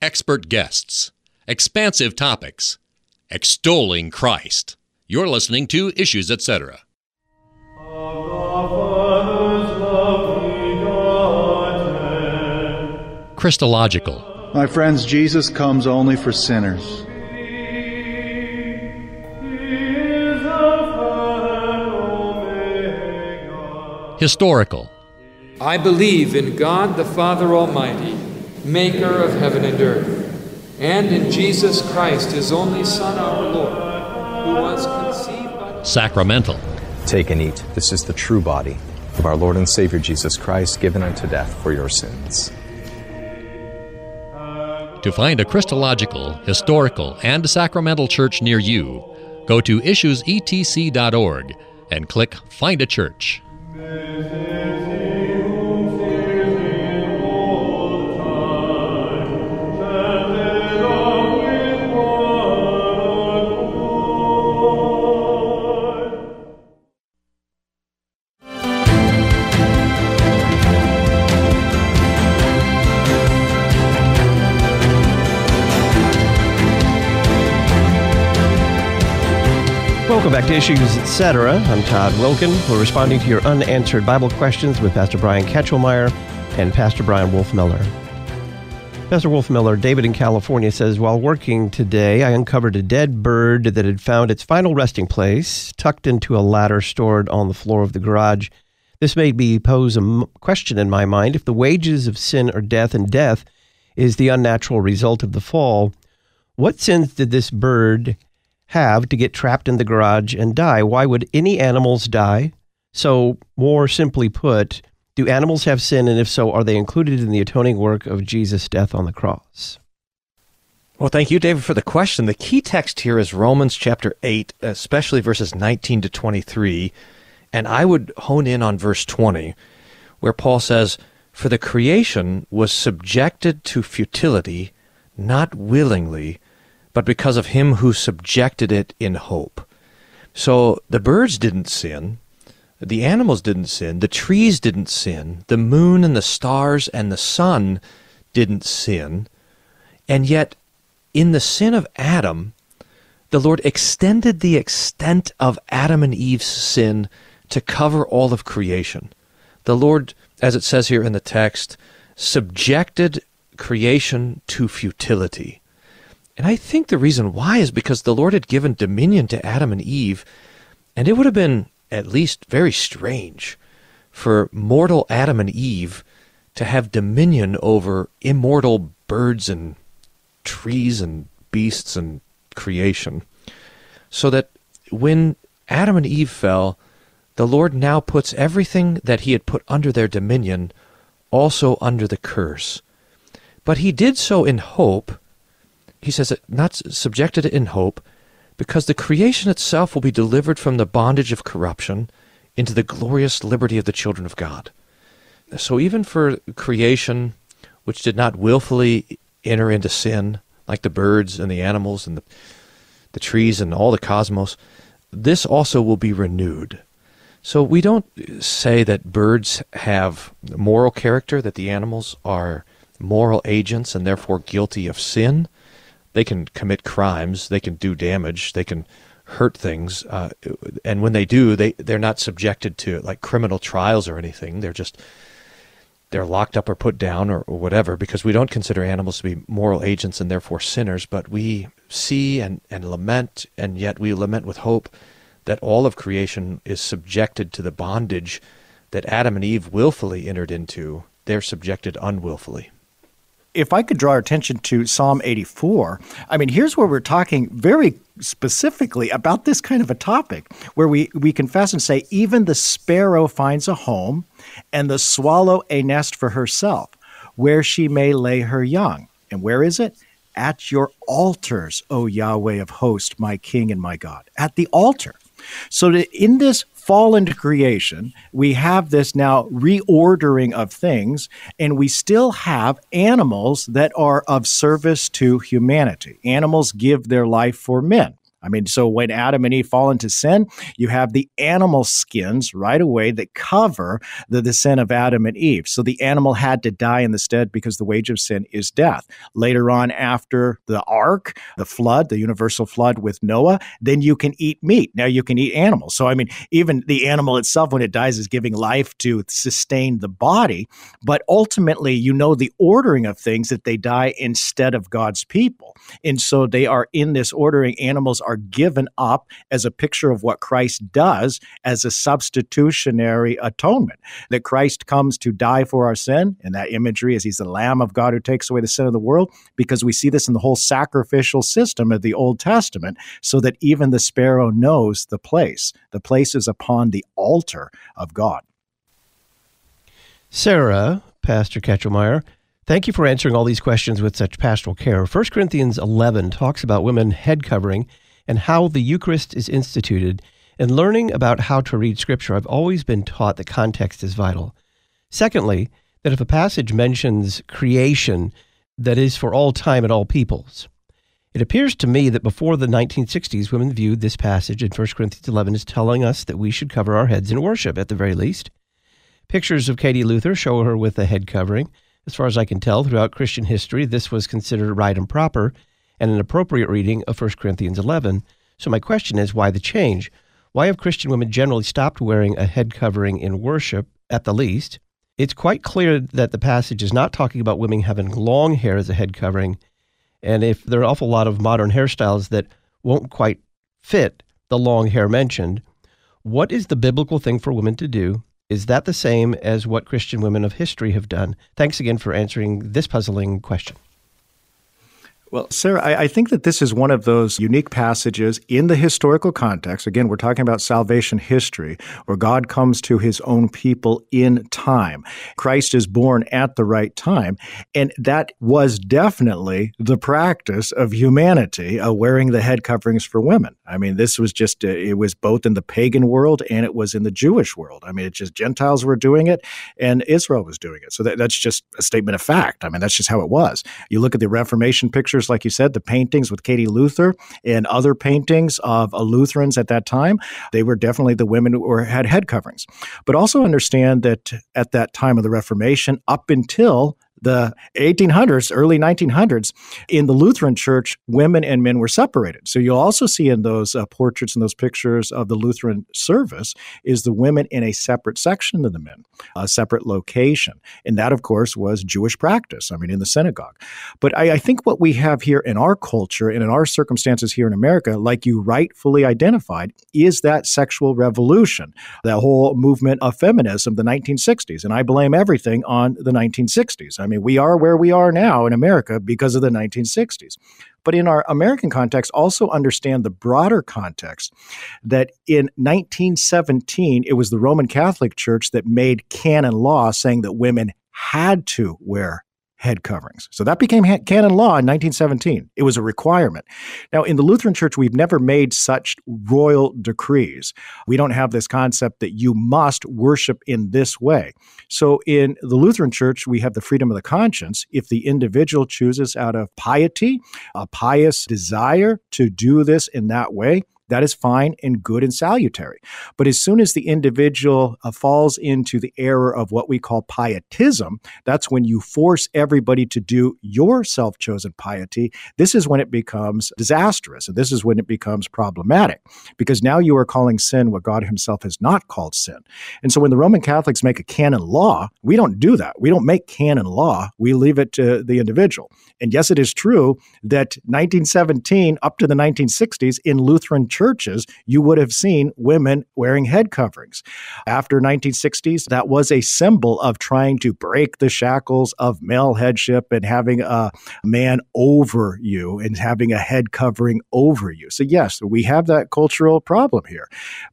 Expert guests, expansive topics, extolling Christ. You're listening to Issues Etc. Christological. My friends, Jesus comes only for sinners. Historical. I believe in God the Father Almighty, maker of heaven and earth, and in Jesus Christ, his only Son, our Lord, who was conceived by. Sacramental. Take and eat. This is the true body of our Lord and Savior Jesus Christ, given unto death for your sins. To find a Christological, historical, and sacramental church near you, go to issuesetc.org and click Find a Church. Deus Welcome back to Issues Etc. I'm Todd Wilken. We're responding to your unanswered Bible questions with Pastor Brian Kachelmeier and Pastor Bryan Wolfmueller. Pastor Wolfmueller, David in California says, While working today, I uncovered a dead bird that had found its final resting place tucked into a ladder stored on the floor of the garage. This made me pose a question in my mind. If the wages of sin are death and death is the unnatural result of the fall, what sins did this bird have to get trapped in the garage and die? Why would any animals die? So, more simply put, do animals have sin? And if so, are they included in the atoning work of Jesus' death on the cross? Well, thank you, David, for the question. The key text here is Romans chapter 8, especially verses 19 to 23. And I would hone in on verse 20, where Paul says, For the creation was subjected to futility, not willingly, but because of him who subjected it in hope. So the birds didn't sin, the animals didn't sin, the trees didn't sin, the moon and the stars and the sun didn't sin, and yet in the sin of Adam, the Lord extended the extent of Adam and Eve's sin to cover all of creation. The Lord, as it says here in the text, subjected creation to futility. And I think the reason why is because the Lord had given dominion to Adam and Eve, and it would have been at least very strange for mortal Adam and Eve to have dominion over immortal birds and trees and beasts and creation. So that when Adam and Eve fell, the Lord now puts everything that he had put under their dominion also under the curse. But he did so in hope he says, not subjected in hope, because the creation itself will be delivered from the bondage of corruption into the glorious liberty of the children of God. So even for creation, which did not willfully enter into sin, like the birds and the animals and the, the trees and all the cosmos, this also will be renewed. So we don't say that birds have moral character, that the animals are moral agents and therefore guilty of sin they can commit crimes, they can do damage, they can hurt things, uh, and when they do, they they're not subjected to like criminal trials or anything. They're just they're locked up or put down or, or whatever because we don't consider animals to be moral agents and therefore sinners, but we see and, and lament, and yet we lament with hope that all of creation is subjected to the bondage that Adam and Eve willfully entered into. They're subjected unwillfully if I could draw our attention to Psalm 84, I mean, here's where we're talking very specifically about this kind of a topic, where we, we confess and say, even the sparrow finds a home, and the swallow a nest for herself, where she may lay her young. And where is it? At your altars, O Yahweh of hosts, my King and my God. At the altar. So in this fall into creation, we have this now reordering of things, and we still have animals that are of service to humanity. Animals give their life for men. I mean, so when Adam and Eve fall into sin, you have the animal skins right away that cover the, the sin of Adam and Eve. So the animal had to die in the stead because the wage of sin is death. Later on, after the ark, the flood, the universal flood with Noah, then you can eat meat. Now you can eat animals. So, I mean, even the animal itself, when it dies, is giving life to sustain the body. But ultimately, you know the ordering of things that they die instead of God's people. And so they are in this ordering. Animals are given up as a picture of what Christ does as a substitutionary atonement. That Christ comes to die for our sin, and that imagery is he's the Lamb of God who takes away the sin of the world, because we see this in the whole sacrificial system of the Old Testament, so that even the sparrow knows the place. The place is upon the altar of God. Sarah, Pastor Kachelmeier, thank you for answering all these questions with such pastoral care. 1 Corinthians 11 talks about women head covering and how the Eucharist is instituted. In learning about how to read Scripture, I've always been taught that context is vital. Secondly, that if a passage mentions creation, that is for all time and all peoples. It appears to me that before the 1960s, women viewed this passage in 1 Corinthians 11 as telling us that we should cover our heads in worship, at the very least. Pictures of Katie Luther show her with a head covering. As far as I can tell, throughout Christian history, this was considered right and proper and an appropriate reading of 1 Corinthians 11. So, my question is why the change? Why have Christian women generally stopped wearing a head covering in worship, at the least? It's quite clear that the passage is not talking about women having long hair as a head covering. And if there are an awful lot of modern hairstyles that won't quite fit the long hair mentioned, what is the biblical thing for women to do is that the same as what Christian women of history have done? Thanks again for answering this puzzling question. Well, Sarah, I, I, think that this is one of those unique passages in the historical context. Again, we're talking about salvation history, where God comes to his own people in time. Christ is born at the right time. And that was definitely the practice of humanity, uh, wearing the head coverings for women. I mean, this was just, uh, it was both in the pagan world and it was in the Jewish world. I mean, it's just Gentiles were doing it and Israel was doing it. So that, that's just a statement of fact. I mean, that's just how it was. You look at the Reformation picture pictures, like you said, the paintings with Katie Luther and other paintings of Lutherans at that time, they were definitely the women who were, had head coverings. But also understand that at that time of the Reformation, up until the 1800s, early 1900s, in the Lutheran Church, women and men were separated. So you'll also see in those uh, portraits and those pictures of the Lutheran service is the women in a separate section than the men, a separate location. And that, of course, was Jewish practice, I mean, in the synagogue. But I, I think what we have here in our culture and in our circumstances here in America, like you rightfully identified, is that sexual revolution, that whole movement of feminism, the 1960s. And I blame everything on the 1960s. I I mean, we are where we are now in America because of the 1960s. But in our American context, also understand the broader context that in 1917, it was the Roman Catholic Church that made canon law saying that women had to wear head coverings. So that became canon law in 1917. It was a requirement. Now, in the Lutheran Church, we've never made such royal decrees. We don't have this concept that you must worship in this way. So in the Lutheran Church, we have the freedom of the conscience. If the individual chooses out of piety, a pious desire to do this in that way, that is fine and good and salutary. But as soon as the individual uh, falls into the error of what we call pietism, that's when you force everybody to do your self chosen piety. This is when it becomes disastrous. And this is when it becomes problematic because now you are calling sin what God Himself has not called sin. And so when the Roman Catholics make a canon law, we don't do that. We don't make canon law, we leave it to the individual. And yes, it is true that 1917 up to the 1960s in Lutheran churches, you would have seen women wearing head coverings. After 1960s, that was a symbol of trying to break the shackles of male headship and having a man over you and having a head covering over you. So yes, we have that cultural problem here.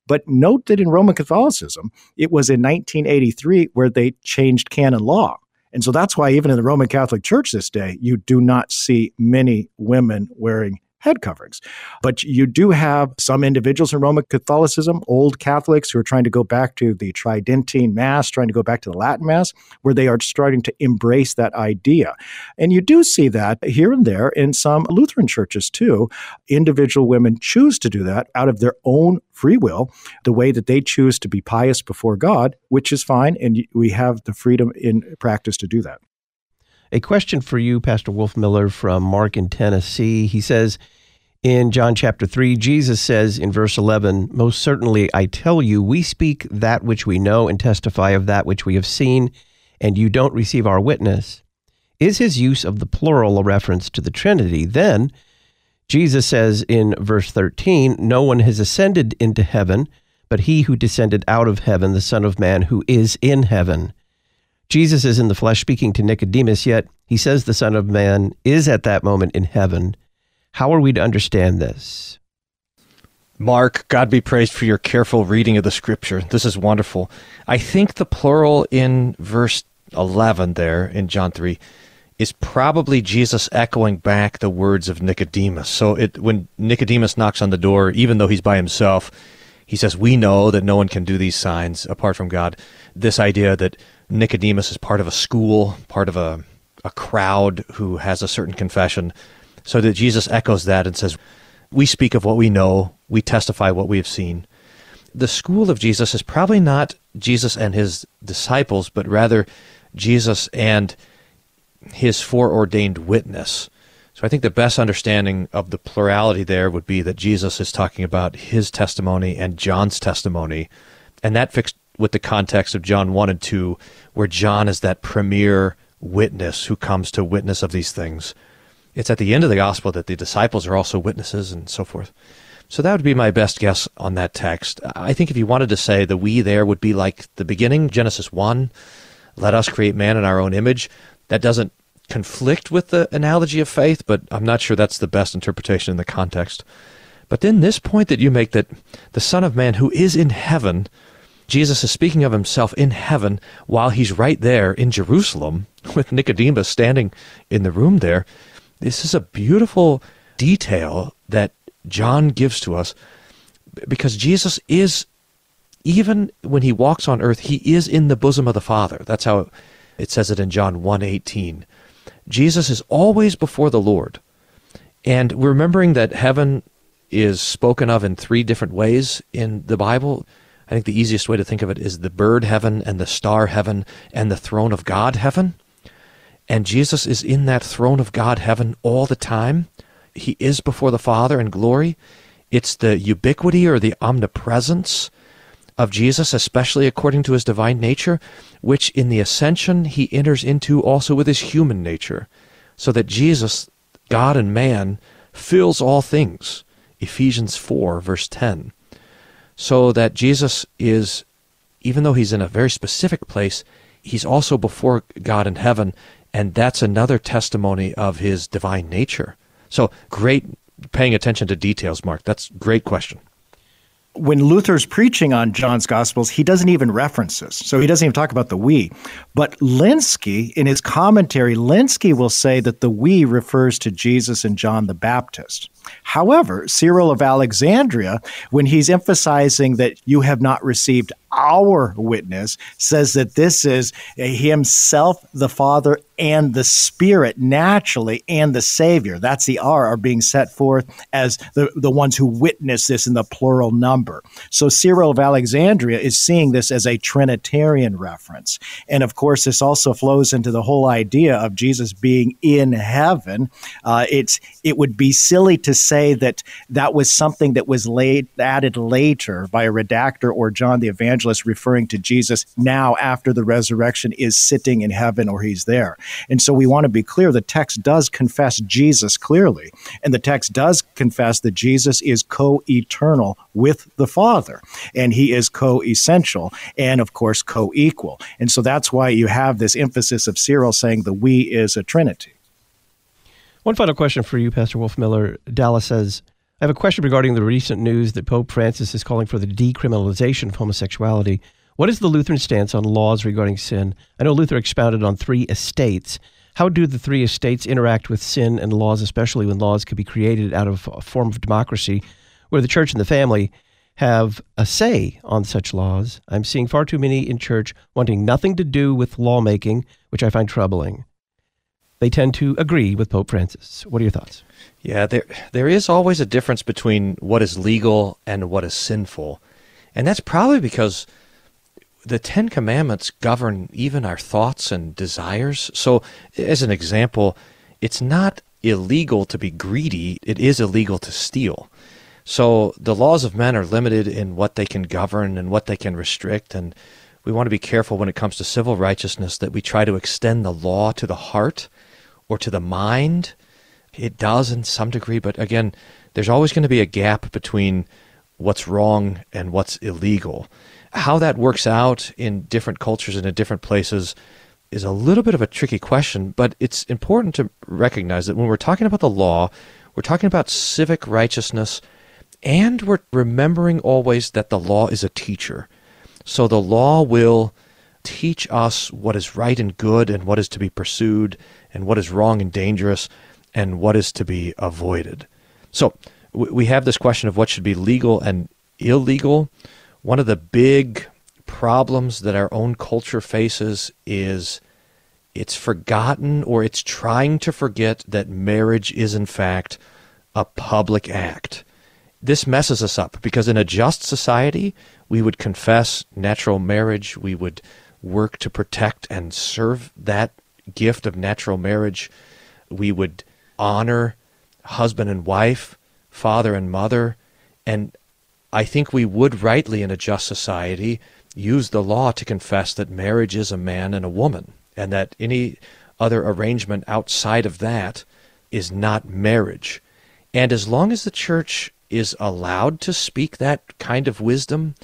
But note that in Roman Catholicism, it was in 1983 where they changed canon law. And so that's why even in the Roman Catholic Church this day, you do not see many women wearing head coverings. But you do have some individuals in Roman Catholicism, old Catholics, who are trying to go back to the Tridentine Mass, trying to go back to the Latin Mass, where they are starting to embrace that idea. And you do see that here and there in some Lutheran churches too. Individual women choose to do that out of their own free will, the way that they choose to be pious before God, which is fine. And we have the freedom in practice to do that. A question for you, Pastor Wolfmueller from Mark in Tennessee. He says in John chapter 3, Jesus says in verse 11, Most certainly I tell you, we speak that which we know and testify of that which we have seen, and you don't receive our witness. Is his use of the plural a reference to the Trinity? Then, Jesus says in verse 13, No one has ascended into heaven, but he who descended out of heaven, the Son of Man, who is in heaven. Jesus is in the flesh speaking to Nicodemus, yet he says the Son of Man is at that moment in heaven. How are we to understand this? Mark, God be praised for your careful reading of the scripture. This is wonderful. I think the plural in verse 11 there in John 3 is probably Jesus echoing back the words of Nicodemus. So it, when Nicodemus knocks on the door, even though he's by himself, he says, We know that no one can do these signs apart from God. This idea that Nicodemus is part of a school, part of a, a crowd who has a certain confession. So that Jesus echoes that and says, We speak of what we know, we testify what we have seen. The school of Jesus is probably not Jesus and his disciples, but rather Jesus and his foreordained witness. So I think the best understanding of the plurality there would be that Jesus is talking about his testimony and John's testimony, and that fixed with the context of John 1 and 2, where John is that premier witness who comes to witness of these things. It's at the end of the gospel that the disciples are also witnesses and so forth. So that would be my best guess on that text. I think if you wanted to say the we there would be like the beginning, Genesis 1, let us create man in our own image. That doesn't conflict with the analogy of faith, but I'm not sure that's the best interpretation in the context. But then this point that you make that the Son of Man who is in heaven Jesus is speaking of himself in heaven while he's right there in Jerusalem with Nicodemus standing in the room there. This is a beautiful detail that John gives to us because Jesus is, even when he walks on earth, he is in the bosom of the Father. That's how it says it in John 1.18. Jesus is always before the Lord. And remembering that heaven is spoken of in three different ways in the Bible. I think the easiest way to think of it is the bird heaven and the star heaven and the throne of God heaven. And Jesus is in that throne of God heaven all the time. He is before the Father in glory. It's the ubiquity or the omnipresence of Jesus, especially according to his divine nature, which in the ascension he enters into also with his human nature, so that Jesus, God and man, fills all things. Ephesians 4, verse 10 so that Jesus is, even though he's in a very specific place, he's also before God in heaven, and that's another testimony of his divine nature. So great paying attention to details, Mark. That's great question when Luther's preaching on John's Gospels, he doesn't even reference this. So he doesn't even talk about the we. But Lenski, in his commentary, Lenski will say that the we refers to Jesus and John the Baptist. However, Cyril of Alexandria, when he's emphasizing that you have not received our witness, says that this is himself, the Father, and the Spirit naturally, and the Savior. That's the R are being set forth as the, the ones who witness this in the plural number. So Cyril of Alexandria is seeing this as a Trinitarian reference. And of course, this also flows into the whole idea of Jesus being in heaven. Uh, it's it would be silly to say that that was something that was laid, added later by a redactor or John the Evangelist referring to Jesus now after the resurrection is sitting in heaven or he's there. And so we want to be clear the text does confess Jesus clearly. And the text does confess that Jesus is co eternal with the Father. And he is co essential and, of course, co equal. And so that's why you have this emphasis of Cyril saying the we is a trinity. One final question for you, Pastor Wolfmueller. Dallas says, I have a question regarding the recent news that Pope Francis is calling for the decriminalization of homosexuality. What is the Lutheran stance on laws regarding sin? I know Luther expounded on three estates. How do the three estates interact with sin and laws, especially when laws could be created out of a form of democracy where the church and the family have a say on such laws? I'm seeing far too many in church wanting nothing to do with lawmaking, which I find troubling. They tend to agree with Pope Francis. What are your thoughts? Yeah, there there is always a difference between what is legal and what is sinful. And that's probably because the Ten Commandments govern even our thoughts and desires. So, as an example, it's not illegal to be greedy, it is illegal to steal. So, the laws of men are limited in what they can govern and what they can restrict. And we want to be careful when it comes to civil righteousness that we try to extend the law to the heart or to the mind. It does in some degree, but again, there's always going to be a gap between what's wrong and what's illegal. How that works out in different cultures and in different places is a little bit of a tricky question, but it's important to recognize that when we're talking about the law, we're talking about civic righteousness, and we're remembering always that the law is a teacher. So the law will teach us what is right and good and what is to be pursued and what is wrong and dangerous and what is to be avoided. So we have this question of what should be legal and illegal. One of the big problems that our own culture faces is it's forgotten or it's trying to forget that marriage is, in fact, a public act. This messes us up because in a just society, we would confess natural marriage, we would work to protect and serve that gift of natural marriage, we would honor husband and wife father and mother. And I think we would rightly, in a just society, use the law to confess that marriage is a man and a woman, and that any other arrangement outside of that is not marriage. And as long as the church is allowed to speak that kind of wisdom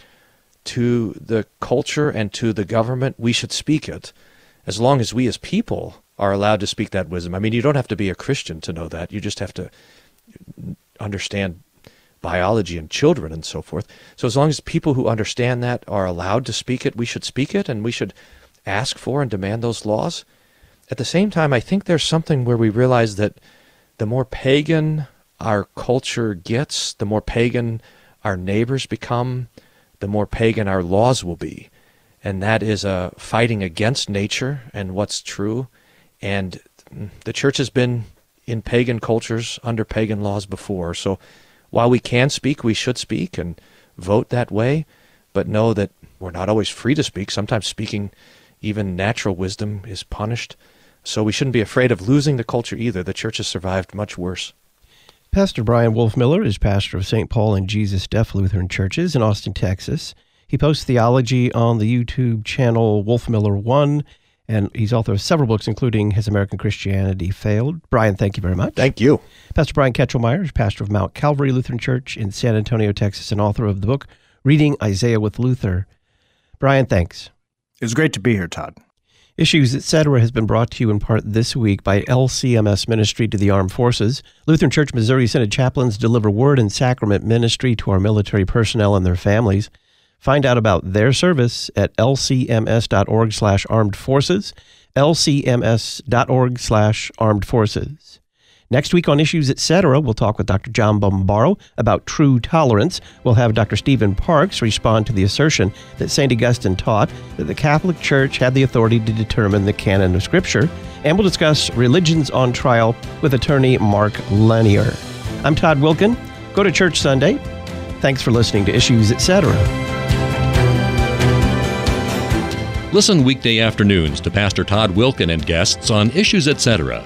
to the culture and to the government, we should speak it. As long as we as people are allowed to speak that wisdom. I mean, you don't have to be a Christian to know that. You just have to understand biology and children and so forth. So as long as people who understand that are allowed to speak it, we should speak it and we should ask for and demand those laws. At the same time, I think there's something where we realize that the more pagan our culture gets, the more pagan our neighbors become, the more pagan our laws will be. And that is a fighting against nature and what's true. And the church has been in pagan cultures under pagan laws before. So while we can speak, we should speak and vote that way, but know that we're not always free to speak. Sometimes speaking, even natural wisdom, is punished. So we shouldn't be afraid of losing the culture either. The church has survived much worse. Pastor Bryan Wolfmueller is pastor of St. Paul and Jesus Deaf Lutheran Churches in Austin, Texas. He posts theology on the YouTube channel Wolfmueller One and he's author of several books, including Has American Christianity Failed? Brian, thank you very much. Thank you. Pastor Brian Kachelmeier is pastor of Mount Calvary Lutheran Church in San Antonio, Texas, and author of the book Reading Isaiah with Luther. Brian, thanks. It's great to be here, Todd. Issues, etc., has been brought to you in part this week by LCMS Ministry to the Armed Forces. Lutheran Church Missouri Synod chaplains deliver word and sacrament ministry to our military personnel and their families. Find out about their service at lcms.org slash armed forces, lcms.org slash armed forces. Next week on Issues Etc., we'll talk with Dr. John Bombaro about true tolerance. We'll have Dr. Stephen Parks respond to the assertion that St. Augustine taught that the Catholic Church had the authority to determine the canon of Scripture. And we'll discuss religions on trial with attorney Mark Lanier. I'm Todd Wilken. Go to church Sunday. Thanks for listening to Issues Etc. Listen weekday afternoons to Pastor Todd Wilken and guests on Issues Etc.